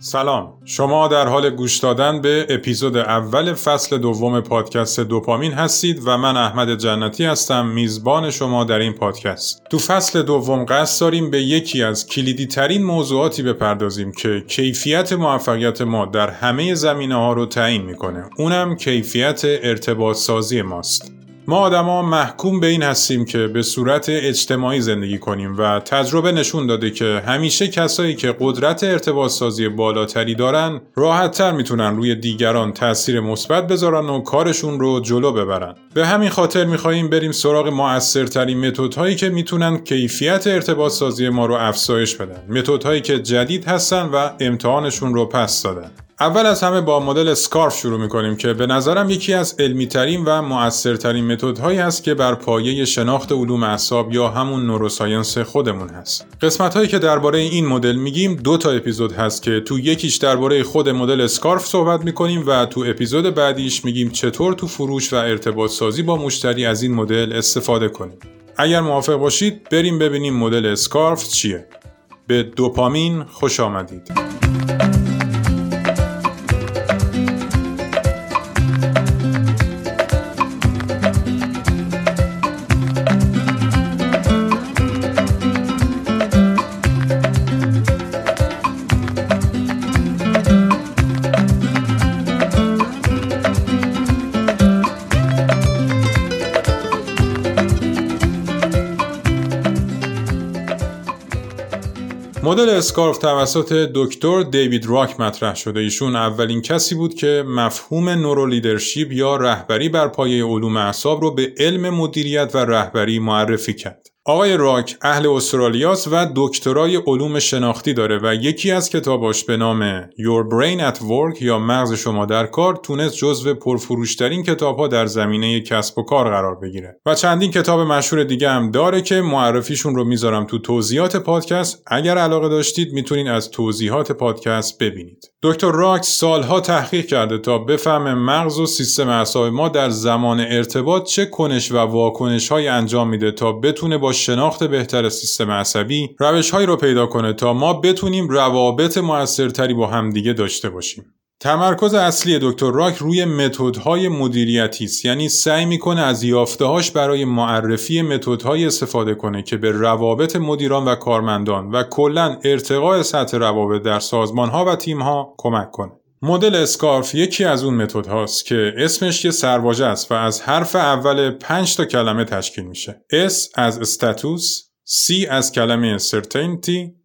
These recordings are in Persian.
سلام. شما در حال گوش دادن به اپیزود اول فصل دوم پادکست دوپامین هستید و من احمد جنتی هستم میزبان شما در این پادکست. تو فصل دوم قصد داریم به یکی از کلیدی ترین موضوعاتی بپردازیم که کیفیت موفقیت ما در همه زمینه ها رو تعیین می‌کنه. اونم کیفیت ارتباط سازی ماست. ما آدما محکوم به این هستیم که به صورت اجتماعی زندگی کنیم و تجربه نشون داده که همیشه کسایی که قدرت ارتباط سازی بالاتری دارن راحتتر می‌تونن روی دیگران تاثیر مثبت بذارن و کارشون رو جلو ببرن. به همین خاطر می‌خواهیم بریم سراغ موثرترین متدهایی که می‌تونن کیفیت ارتباط سازی ما رو افزایش بدن. متدهایی که جدید هستن و امتحانشون رو پس دادن. اول از همه با مدل اسکارف شروع می‌کنیم که به نظرم یکی از علمی ترین و مؤثرترین متد هایی هست که بر پایه شناخت علوم اعصاب یا همون نوروساینس خودمون هست. قسمت هایی که درباره این مدل میگیم دو تا اپیزود هست که تو یکیش درباره خود مدل اسکارف صحبت می‌کنیم و تو اپیزود بعدیش میگیم چطور تو فروش و ارتباط سازی با مشتری از این مدل استفاده کنیم. اگر موافق باشید بریم ببینیم مدل اسکارف چیه. به دوپامین خوش آمدید. مدل SCARF توسط دکتر دیوید راک مطرح شده ایشون اولین کسی بود که مفهوم neuroleadership یا رهبری بر پایه علوم اعصاب رو به علم مدیریت و رهبری معرفی کرد. آقای راک اهل استرالیاست و دکترای علوم شناختی داره و یکی از کتاباش به نام Your Brain at Work یا مغز شما در کار تونست جزو پرفروشترین کتابها در زمینه کسب و کار قرار بگیره. و چندین کتاب مشهور دیگه هم داره که معرفیشون رو می‌ذارم تو توضیحات پادکست. اگر علاقه داشتید می‌تونید از توضیحات پادکست ببینید. دکتر راک سالها تحقیق کرده تا بفهمه مغز و سیستم اعصاب ما در زمان ارتباط چه کنش و واکنش انجام میده تا بتونه با شناخت بهتر سیستم عصبی روش هایی رو پیدا کنه تا ما بتونیم روابط موثرتری با همدیگه داشته باشیم. تمرکز اصلی دکتر راک روی متدهای مدیریتی است یعنی سعی می‌کنه از یافتههاش برای معرفی متدهایی استفاده کنه که به روابط مدیران و کارمندان و کلا ارتقاء سطح روابط در سازمانها و تیمها کمک کنه. مدل اسکارف یکی از اون متد هاست که اسمش یه سرواژه است و از حرف اول 5 تا کلمه تشکیل میشه. S از استاتوس، C از کلمه certainty،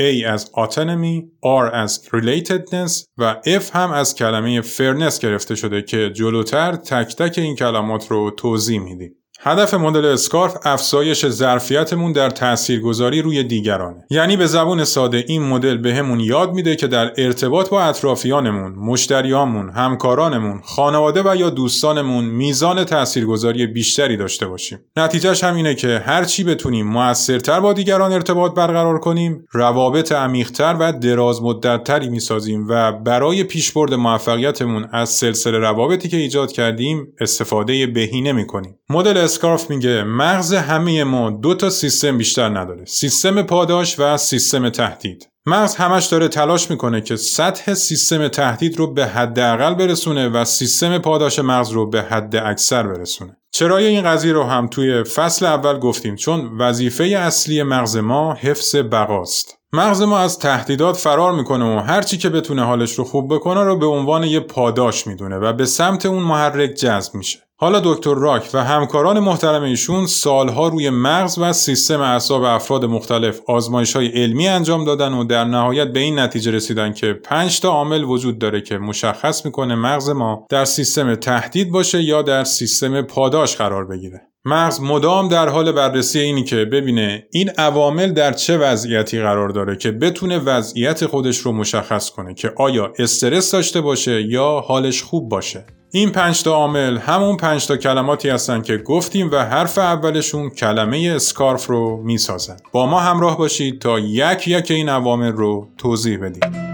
A از autonomy، R از relatedness و F هم از کلمه fairness گرفته شده که جلوتر تک تک این کلمات رو توضیح میدیم. هدف مدل اسکارف افزایش ظرفیتمون در تاثیرگذاری روی دیگرانه. یعنی به زبون ساده این مدل بهمون به یاد میده که در ارتباط با اطرافیانمون مشتریامون همکارانمون خانواده و یا دوستانمون میزان تاثیرگذاری بیشتری داشته باشیم. نتیجهش هم اینه که هر چی بتونیم موثرتر با دیگران ارتباط برقرار کنیم روابط عمیقتر و دراز مدتتری می‌سازیم و برای پیشبرد موفقیتمون از سلسله روابطی که ایجاد کردیم استفاده بهینه می‌کنیم. مدل اسکارف میگه مغز همه ما دو تا سیستم بیشتر نداره. سیستم پاداش و سیستم تهدید. مغز همش داره تلاش می‌کنه که سطح سیستم تهدید رو به حداقل برسونه و سیستم پاداش مغز رو به حد اکثر برسونه. چرای این قضیه رو هم توی فصل اول گفتیم چون وظیفه اصلی مغز ما حفظ بقاست. مغز ما از تهدیدات فرار می‌کنه و هرچی که بتونه حالش رو خوب بکنه رو به عنوان یه پاداش می‌دونه و به سمت اون محرک جذب میشه حالا دکتر راک و همکاران محترم ایشون سالها روی مغز و سیستم اعصاب افراد مختلف آزمایش های علمی انجام دادن و در نهایت به این نتیجه رسیدن که 5 تا عامل وجود داره که مشخص می‌کنه مغز ما در سیستم تهدید باشه یا در سیستم پاداش قرار بگیره. مغز مدام در حال بررسی اینی که ببینه این عوامل در چه وضعیتی قرار داره که بتونه وضعیت خودش رو مشخص کنه که آیا استرس داشته باشه یا حالش خوب باشه. این پنج تا عامل همون پنج تا کلماتی هستن که گفتیم و حرف اولشون کلمه اسکارف رو می‌سازن. با ما همراه باشید تا یک یک این عوامل رو توضیح بدیم.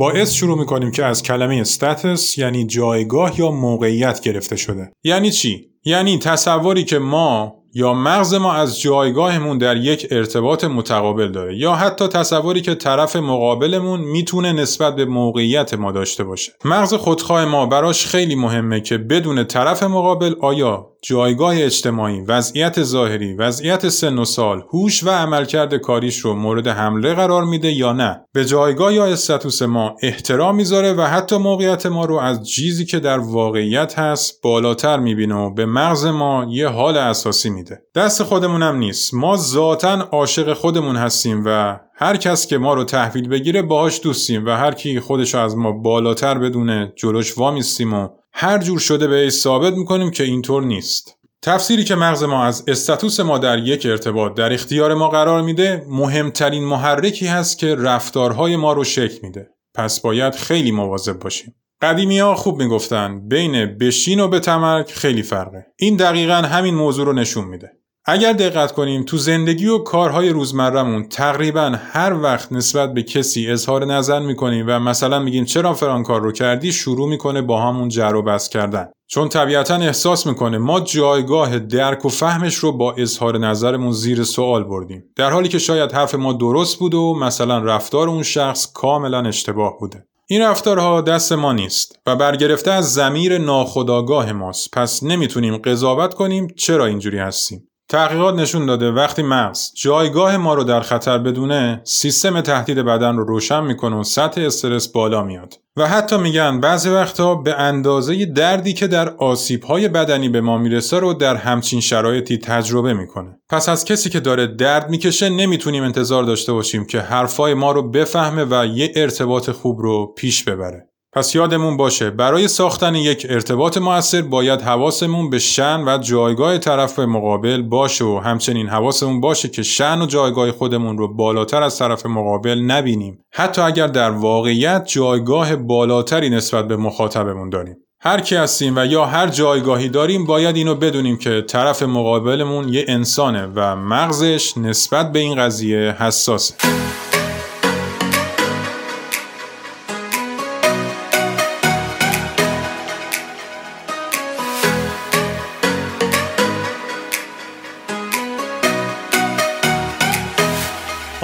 با با شروع می‌کنیم که از کلمه استاتس یعنی جایگاه یا موقعیت گرفته شده. یعنی چی؟ یعنی تصوری که ما یا مغز ما از جایگاهمون در یک ارتباط متقابل داره یا حتی تصوری که طرف مقابلمون می‌تونه نسبت به موقعیت ما داشته باشه. مغز خودخواه ما براش خیلی مهمه که بدون طرف مقابل آیا جایگاه اجتماعی، وضعیت ظاهری، وضعیت سن و سال، هوش و عملکرد کاریش رو مورد حمله قرار میده یا نه. به جایگاه یا استاتوس ما احترام می‌ذاره و حتی موقعیت ما رو از چیزی که در واقعیت هست بالاتر می‌بینه و به مغز ما یه حال اساسی میده. دست خودمونم نیست. ما ذاتا عاشق خودمون هستیم و هر کس که ما رو تحویل بگیره باهاش دوستیم و هر کی خودش از ما بالاتر بدونه جلوش وامیستیم و هر جور شده به ثابت می‌کنیم که اینطور نیست. تفسیری که مغز ما از استاتوس ما در یک ارتباط در اختیار ما قرار میده مهمترین محرکی هست که رفتارهای ما رو شکل میده. پس باید خیلی مواظب باشیم. قدیمی ها خوب می‌گفتن بین بشین و به تمرک خیلی فرقه. این دقیقا همین موضوع رو نشون میده. اگر دقت کنیم تو زندگی و کارهای روزمرهمون تقریبا هر وقت نسبت به کسی اظهار نظر می‌کنیم و مثلا میگیم چرا فران کار رو کردی شروع می‌کنه با همون جر و بس کردن. چون طبیعتا احساس می‌کنه ما جایگاه درک و فهمش رو با اظهار نظرمون زیر سوال بردیم. در حالی که شاید حرف ما درست بود و مثلا رفتار اون شخص کاملا اشتباه بوده. این رفتارها دست ما نیست و برگرفته از زمیر ناخداگاه ماست. پس نمی‌تونیم قضاوت کنیم چرا اینجوری هستیم. تحقیقات نشون داده وقتی مغز جایگاه ما رو در خطر بدونه سیستم تهدید بدن رو روشن می‌کنه و سطح استرس بالا میاد. و حتی میگن بعضی وقتها به اندازه دردی که در های بدنی به ما می‌رسه رو در همچین شرایطی تجربه می‌کنه. پس از کسی که داره درد می‌کشه نمی‌تونیم انتظار داشته باشیم که حرفای ما رو بفهمه و یه ارتباط خوب رو پیش ببره. پس یادمون باشه برای ساختن یک ارتباط موثر باید حواسمون به شن و جایگاه طرف مقابل باشه و همچنین حواسمون باشه که شن و جایگاه خودمون رو بالاتر از طرف مقابل نبینیم. حتی اگر در واقعیت جایگاه بالاتری نسبت به مخاطبمون داریم. هر کی هستیم و یا هر جایگاهی داریم باید اینو بدونیم که طرف مقابلمون یه انسانه و مغزش نسبت به این قضیه حساسه.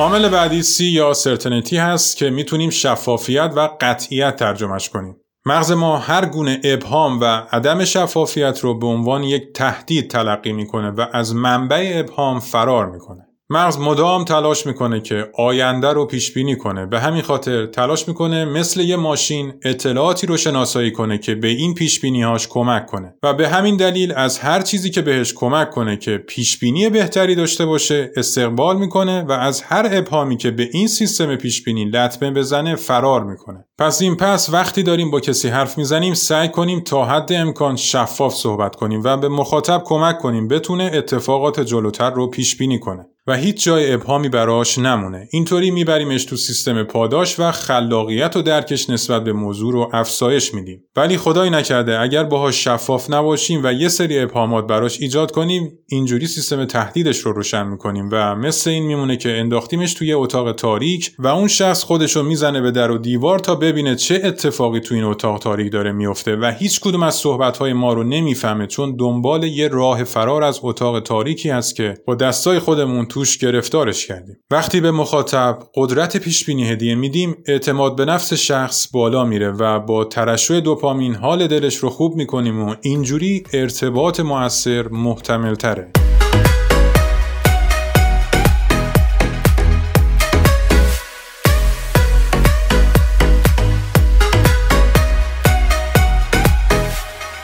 عامل بعدی سی یا سرتنتی هست که می‌تونیم شفافیت و قطعیت ترجمهش کنیم. مغز ما هر گونه ابهام و عدم شفافیت رو به عنوان یک تهدید تلقی می‌کنه و از منبع ابهام فرار می‌کنه. مغز مدام تلاش می‌کنه که آینده رو پیش بینی کنه. به همین خاطر تلاش می‌کنه مثل یه ماشین اطلاعاتی رو شناسایی کنه که به این پیش هاش کمک کنه. و به همین دلیل از هر چیزی که بهش کمک کنه که پیش بینی بهتری داشته باشه استقبال می‌کنه و از هر ابهامی که به این سیستم پیش بینی لطمه بزنه فرار می‌کنه. پس این پس وقتی داریم با کسی حرف می‌زنیم سعی کنیم تا حد امکان شفاف صحبت کنیم و به مخاطب کمک کنیم بتونه اتفاقات جلوتر رو پیش بینی کنه. و هیچ جای ابهامی براش نمونه. اینطوری میبریمش تو سیستم پاداش و خلاقیت و درکش نسبت به موضوع رو افزایش میدیم. ولی خدای نکرده اگر باهاش شفاف نباشیم و یه سری ابهامات براش ایجاد کنیم اینجوری سیستم تهدیدش رو روشن می‌کنیم و مثل این میمونه که انداختیمش توی اتاق تاریک و اون شخص خودش رو می‌زنه به در و دیوار تا ببینه چه اتفاقی تو این اتاق تاریک داره میفته و هیچ کدوم از صحبتهای ما رو نمی‌فهمه چون دنبال یه راه فرار از اتاق تاریکی هست که با دستای خودمون توش گرفتارش کردیم. وقتی به مخاطب قدرت پیش بینی هدیه میدیم اعتماد به نفس شخص بالا میره و با ترشح دوپامین حال دلش رو خوب می‌کنیم و اینجوری ارتباط موثر محتمل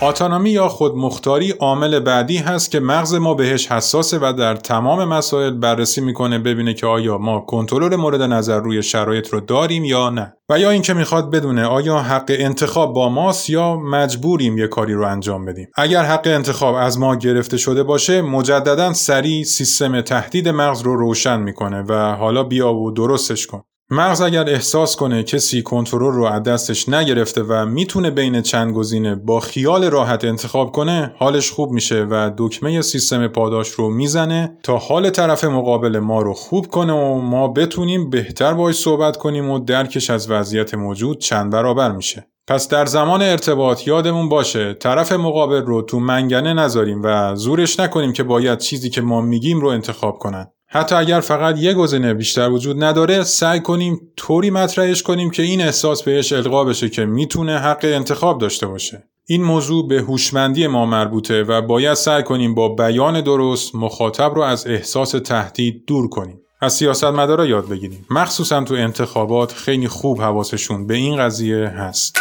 تره آتانامی یا خودمختاری عامل بعدی هست که مغز ما بهش حساسه و در تمام مسائل بررسی می‌کنه ببینه که آیا ما کنترل مورد نظر روی شرایط رو داریم یا نه. و یا اینکه می‌خواد بدونه آیا حق انتخاب با ماست یا مجبوریم یه کاری رو انجام بدیم. اگر حق انتخاب از ما گرفته شده باشه مجددا سریع سیستم تهدید مغز رو روشن می‌کنه و حالا بیا و درستش کن. مغز اگر احساس کنه کسی کنترل رو از دستش نگرفته و می‌تونه بین چند گزینه با خیال راحت انتخاب کنه حالش خوب میشه و دکمه سیستم پاداش رو می‌زنه تا حال طرف مقابل ما رو خوب کنه و ما بتونیم بهتر باش صحبت کنیم و درکش از وضعیت موجود چند برابر میشه پس در زمان ارتباط یادمون باشه طرف مقابل رو تو منگنه نذاریم و زورش نکنیم که باید چیزی که ما میگیم رو انتخاب کنن. حتی اگر فقط یه گزینه بیشتر وجود نداره سعی کنیم طوری مطرحش کنیم که این احساس بهش القا بشه که می‌تونه حق انتخاب داشته باشه. این موضوع به هوشمندی ما مربوطه و باید سعی کنیم با بیان درست مخاطب رو از احساس تهدید دور کنیم. از سیاست مدارا یاد بگیریم. مخصوصا تو انتخابات خیلی خوب حواسشون به این قضیه هست.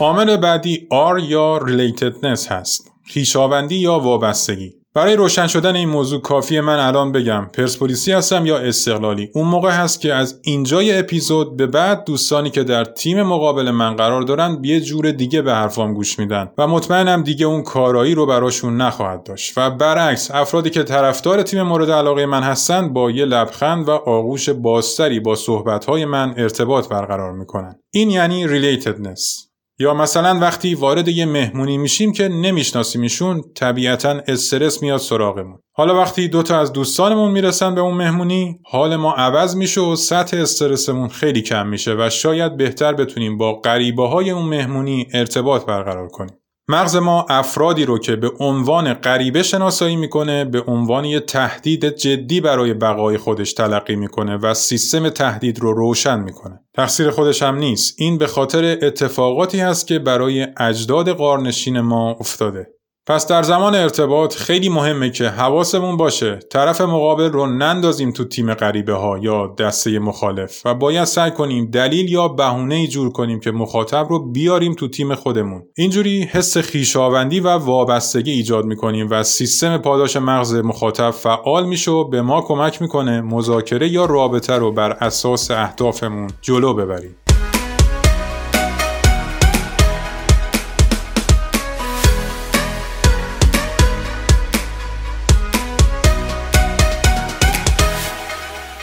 عامل بعدی R یا relatedness هست. خیشاوندی یا وابستگی. برای روشن شدن این موضوع کافی من الان بگم پرسپولیسی هستم یا استقلالی اون موقع هست که از اینجای اپیزود به بعد دوستانی که در تیم مقابل من قرار دارن یه جور دیگه به حرفام گوش میدن و مطمئنم دیگه اون کارایی رو براشون نخواهد داشت و برعکس افرادی که طرفدار تیم مورد علاقه من هستن با یه لبخند و آغوش بازتری با صحبتهای من ارتباط برقرار می‌کنن این یعنی ریلیتدنس یا مثلا وقتی وارد یه مهمونی میشیم که نمیشناسیمشون طبیعتا استرس میاد سراغمون. حالا وقتی دوتا از دوستانمون می‌رسن به اون مهمونی حال ما عوض میشه و سطح استرسمون خیلی کم میشه و شاید بهتر بتونیم با غریبه های اون مهمونی ارتباط برقرار کنیم. مغز ما افرادی رو که به عنوان غریبه شناسایی می‌کنه به عنوان یه تهدید جدی برای بقای خودش تلقی می‌کنه و سیستم تهدید رو روشن می‌کنه. تقصیر خودش هم نیست. این به خاطر اتفاقاتی هست که برای اجداد قارنشین ما افتاده. پس در زمان ارتباط خیلی مهمه که حواسمون باشه طرف مقابل رو نندازیم تو تیم غریبه ها یا دسته مخالف و باید سعی کنیم دلیل یا بهونه ای جور کنیم که مخاطب رو بیاریم تو تیم خودمون. اینجوری حس خیشاوندی و وابستگی ایجاد می‌کنیم و سیستم پاداش مغز مخاطب فعال میشه و به ما کمک می‌کنه مذاکره یا رابطه رو بر اساس اهدافمون جلو ببریم.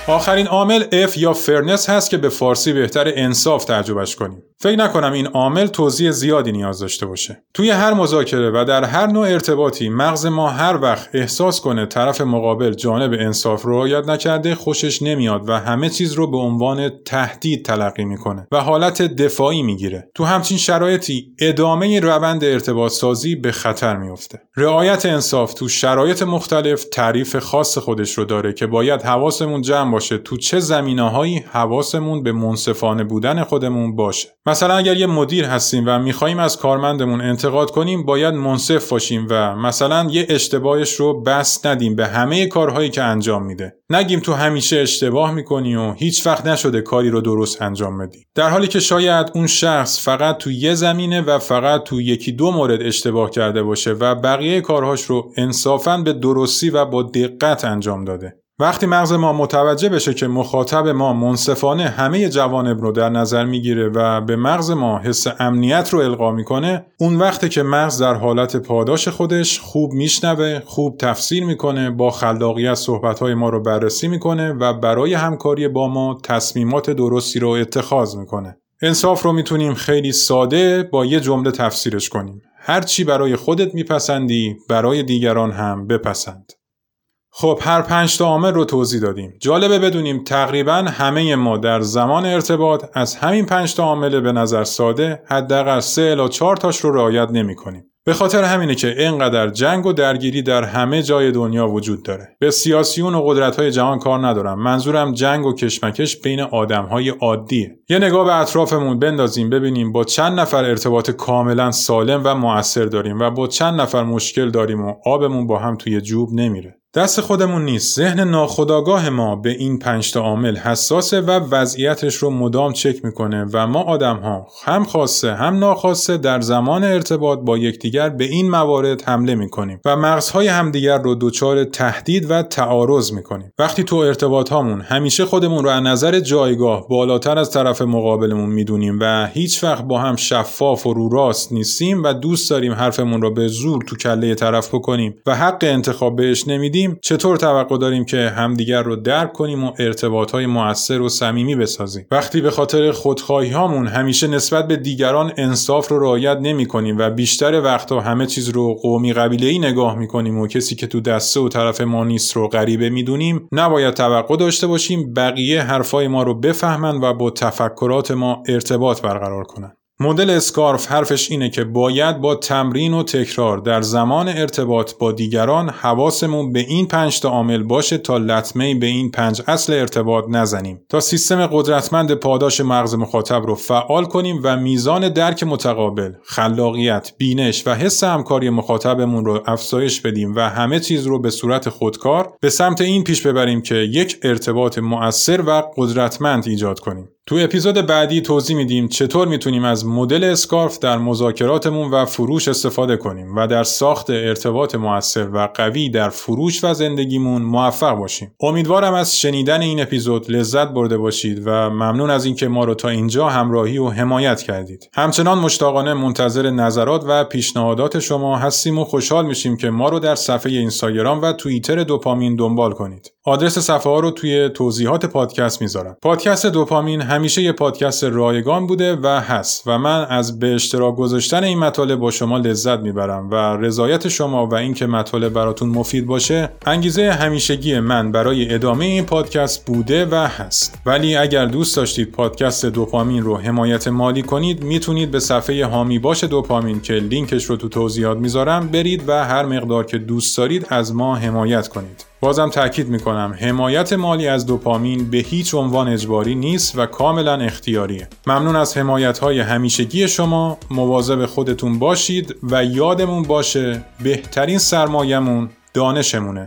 آخرین عامل F یا fairness هست که به فارسی بهتر انصاف ترجمهش کنیم. فکر نکنم این عامل توضیح زیادی نیاز داشته باشه. توی هر مذاکره و در هر نوع ارتباطی مغز ما هر وقت احساس کنه طرف مقابل جانب انصاف رو رعایت نکرده خوشش نمیاد و همه چیز رو به عنوان تهدید تلقی می‌کنه و حالت دفاعی می‌گیره. تو همچین شرایطی ادامه روند ارتباط سازی به خطر میفته. رعایت انصاف تو شرایط مختلف تعریف خاص خودش رو داره که باید حواسمون جمع باشه تو چه زمینه هایی حواسمون به منصفانه بودن خودمون باشه مثلا اگر یه مدیر هستیم و می‌خوایم از کارمندمون انتقاد کنیم باید منصف باشیم و مثلا یه اشتباهش رو بس ندیم به همه کارهایی که انجام میده. نگیم تو همیشه اشتباه می‌کنی و هیچ وقت نشده کاری رو درست انجام بدی. در حالی که شاید اون شخص فقط تو یه زمینه و فقط تو یکی دو مورد اشتباه کرده باشه و بقیه کارهاش رو انصافا به درستی و با دقت انجام داده. وقتی مغز ما متوجه بشه که مخاطب ما منصفانه همه جوانب رو در نظر می‌گیره و به مغز ما حس امنیت رو القا می‌کنه اون وقتی که مغز در حالت پاداش خودش خوب میشنوه خوب تفسیر می‌کنه با خلاقیت صحبتهای ما رو بررسی می‌کنه و برای همکاری با ما تصمیمات درستی رو اتخاذ می‌کنه. انصاف رو می‌تونیم خیلی ساده با یه جمله تفسیرش کنیم. هر چی برای خودت میپسندی برای دیگران هم بپسند. خب هر پنج تا عامل رو توضیح دادیم. جالبه بدونیم تقریبا همه ما در زمان ارتباط از همین پنج تا عامل به نظر ساده حداقل سه الی چهار تاش رو رعایت نمی کنیم. به خاطر همینه که اینقدر جنگ و درگیری در همه جای دنیا وجود داره. به سیاسیون و قدرت های جهان کار ندارم. منظورم جنگ و کشمکش بین آدم های عادیه. یه نگاه به اطرافمون بندازیم ببینیم با چند نفر ارتباط کاملا سالم و موثر داریم و با چند نفر مشکل داریم و آبمون با هم توی جوب نمیره. دست خودمون نیست. ذهن ناخودآگاه ما به این پنج تا عامل حساسه و وضعیتش رو مدام چک می‌کنه و ما آدم ها هم خواسته هم ناخواسته در زمان ارتباط با یکدیگر به این موارد حمله می‌کنیم و مغزهای همدیگر رو دچار تهدید و تعارض می‌کنیم. وقتی تو ارتباط هامون همیشه خودمون رو از نظر جایگاه بالاتر از طرف مقابلمون می‌دونیم و هیچ وقت با هم شفاف و رو راست نیستیم و دوست داریم حرفمون رو به زور تو کله طرف بکنیم و حق انتخاب بهش نمیدیم چطور توقع داریم که همدیگر رو درک کنیم و ارتباط های موثر و صمیمی بسازیم؟ وقتی به خاطر خودخواهی هامون همیشه نسبت به دیگران انصاف رو رعایت نمی کنیم و بیشتر وقتا همه چیز رو قومی قبیله ای نگاه می کنیم و کسی که تو دسته و طرف ما نیست رو غریبه می‌دونیم نباید توقع داشته باشیم بقیه حرفای ما رو بفهمن و با تفکرات ما ارتباط برقرار کنن. مدل اسکارف حرفش اینه که باید با تمرین و تکرار در زمان ارتباط با دیگران حواسمون به این پنج تا عامل باشه تا لطمه به این پنج اصل ارتباط نزنیم. تا سیستم قدرتمند پاداش مغز مخاطب رو فعال کنیم و میزان درک متقابل خلاقیت بینش و حس همکاری مخاطبمون رو افزایش بدیم و همه چیز رو به صورت خودکار به سمت این پیش ببریم که یک ارتباط مؤثر و قدرتمند ایجاد کنیم. تو اپیزود بعدی توضیح میدیم چطور می‌تونیم از مدل اسکارف در مذاکراتمون و فروش استفاده کنیم و در ساخت ارتباط موثر و قوی در فروش و زندگیمون موفق باشیم. امیدوارم از شنیدن این اپیزود لذت برده باشید و ممنون از اینکه ما رو تا اینجا همراهی و حمایت کردید. همچنان مشتاقانه منتظر نظرات و پیشنهادات شما هستیم و خوشحال میشیم که ما رو در صفحه اینستاگرام و توییتر دوپامین دنبال کنید. آدرس صفحه ها رو توی توضیحات پادکست می‌ذارم. پادکست دوپامین همیشه یه پادکست رایگان بوده و هست و من از به اشتراک گذاشتن این مطالب با شما لذت می‌برم و رضایت شما و اینکه مطالب براتون مفید باشه انگیزه همیشگی من برای ادامه این پادکست بوده و هست. ولی اگر دوست داشتید پادکست دوپامین رو حمایت مالی کنید می‌تونید به صفحه هامی باش دوپامین که لینکش رو تو توضیحات می‌ذارم برید و هر مقدار که دوست دارید از ما حمایت کنید. بازم تاکید می‌کنم حمایت مالی از دوپامین به هیچ عنوان اجباری نیست و کاملا اختیاریه. ممنون از حمایت های همیشگی شما. مواظب خودتون باشید و یادمون باشه بهترین سرمایهمون دانشمونه.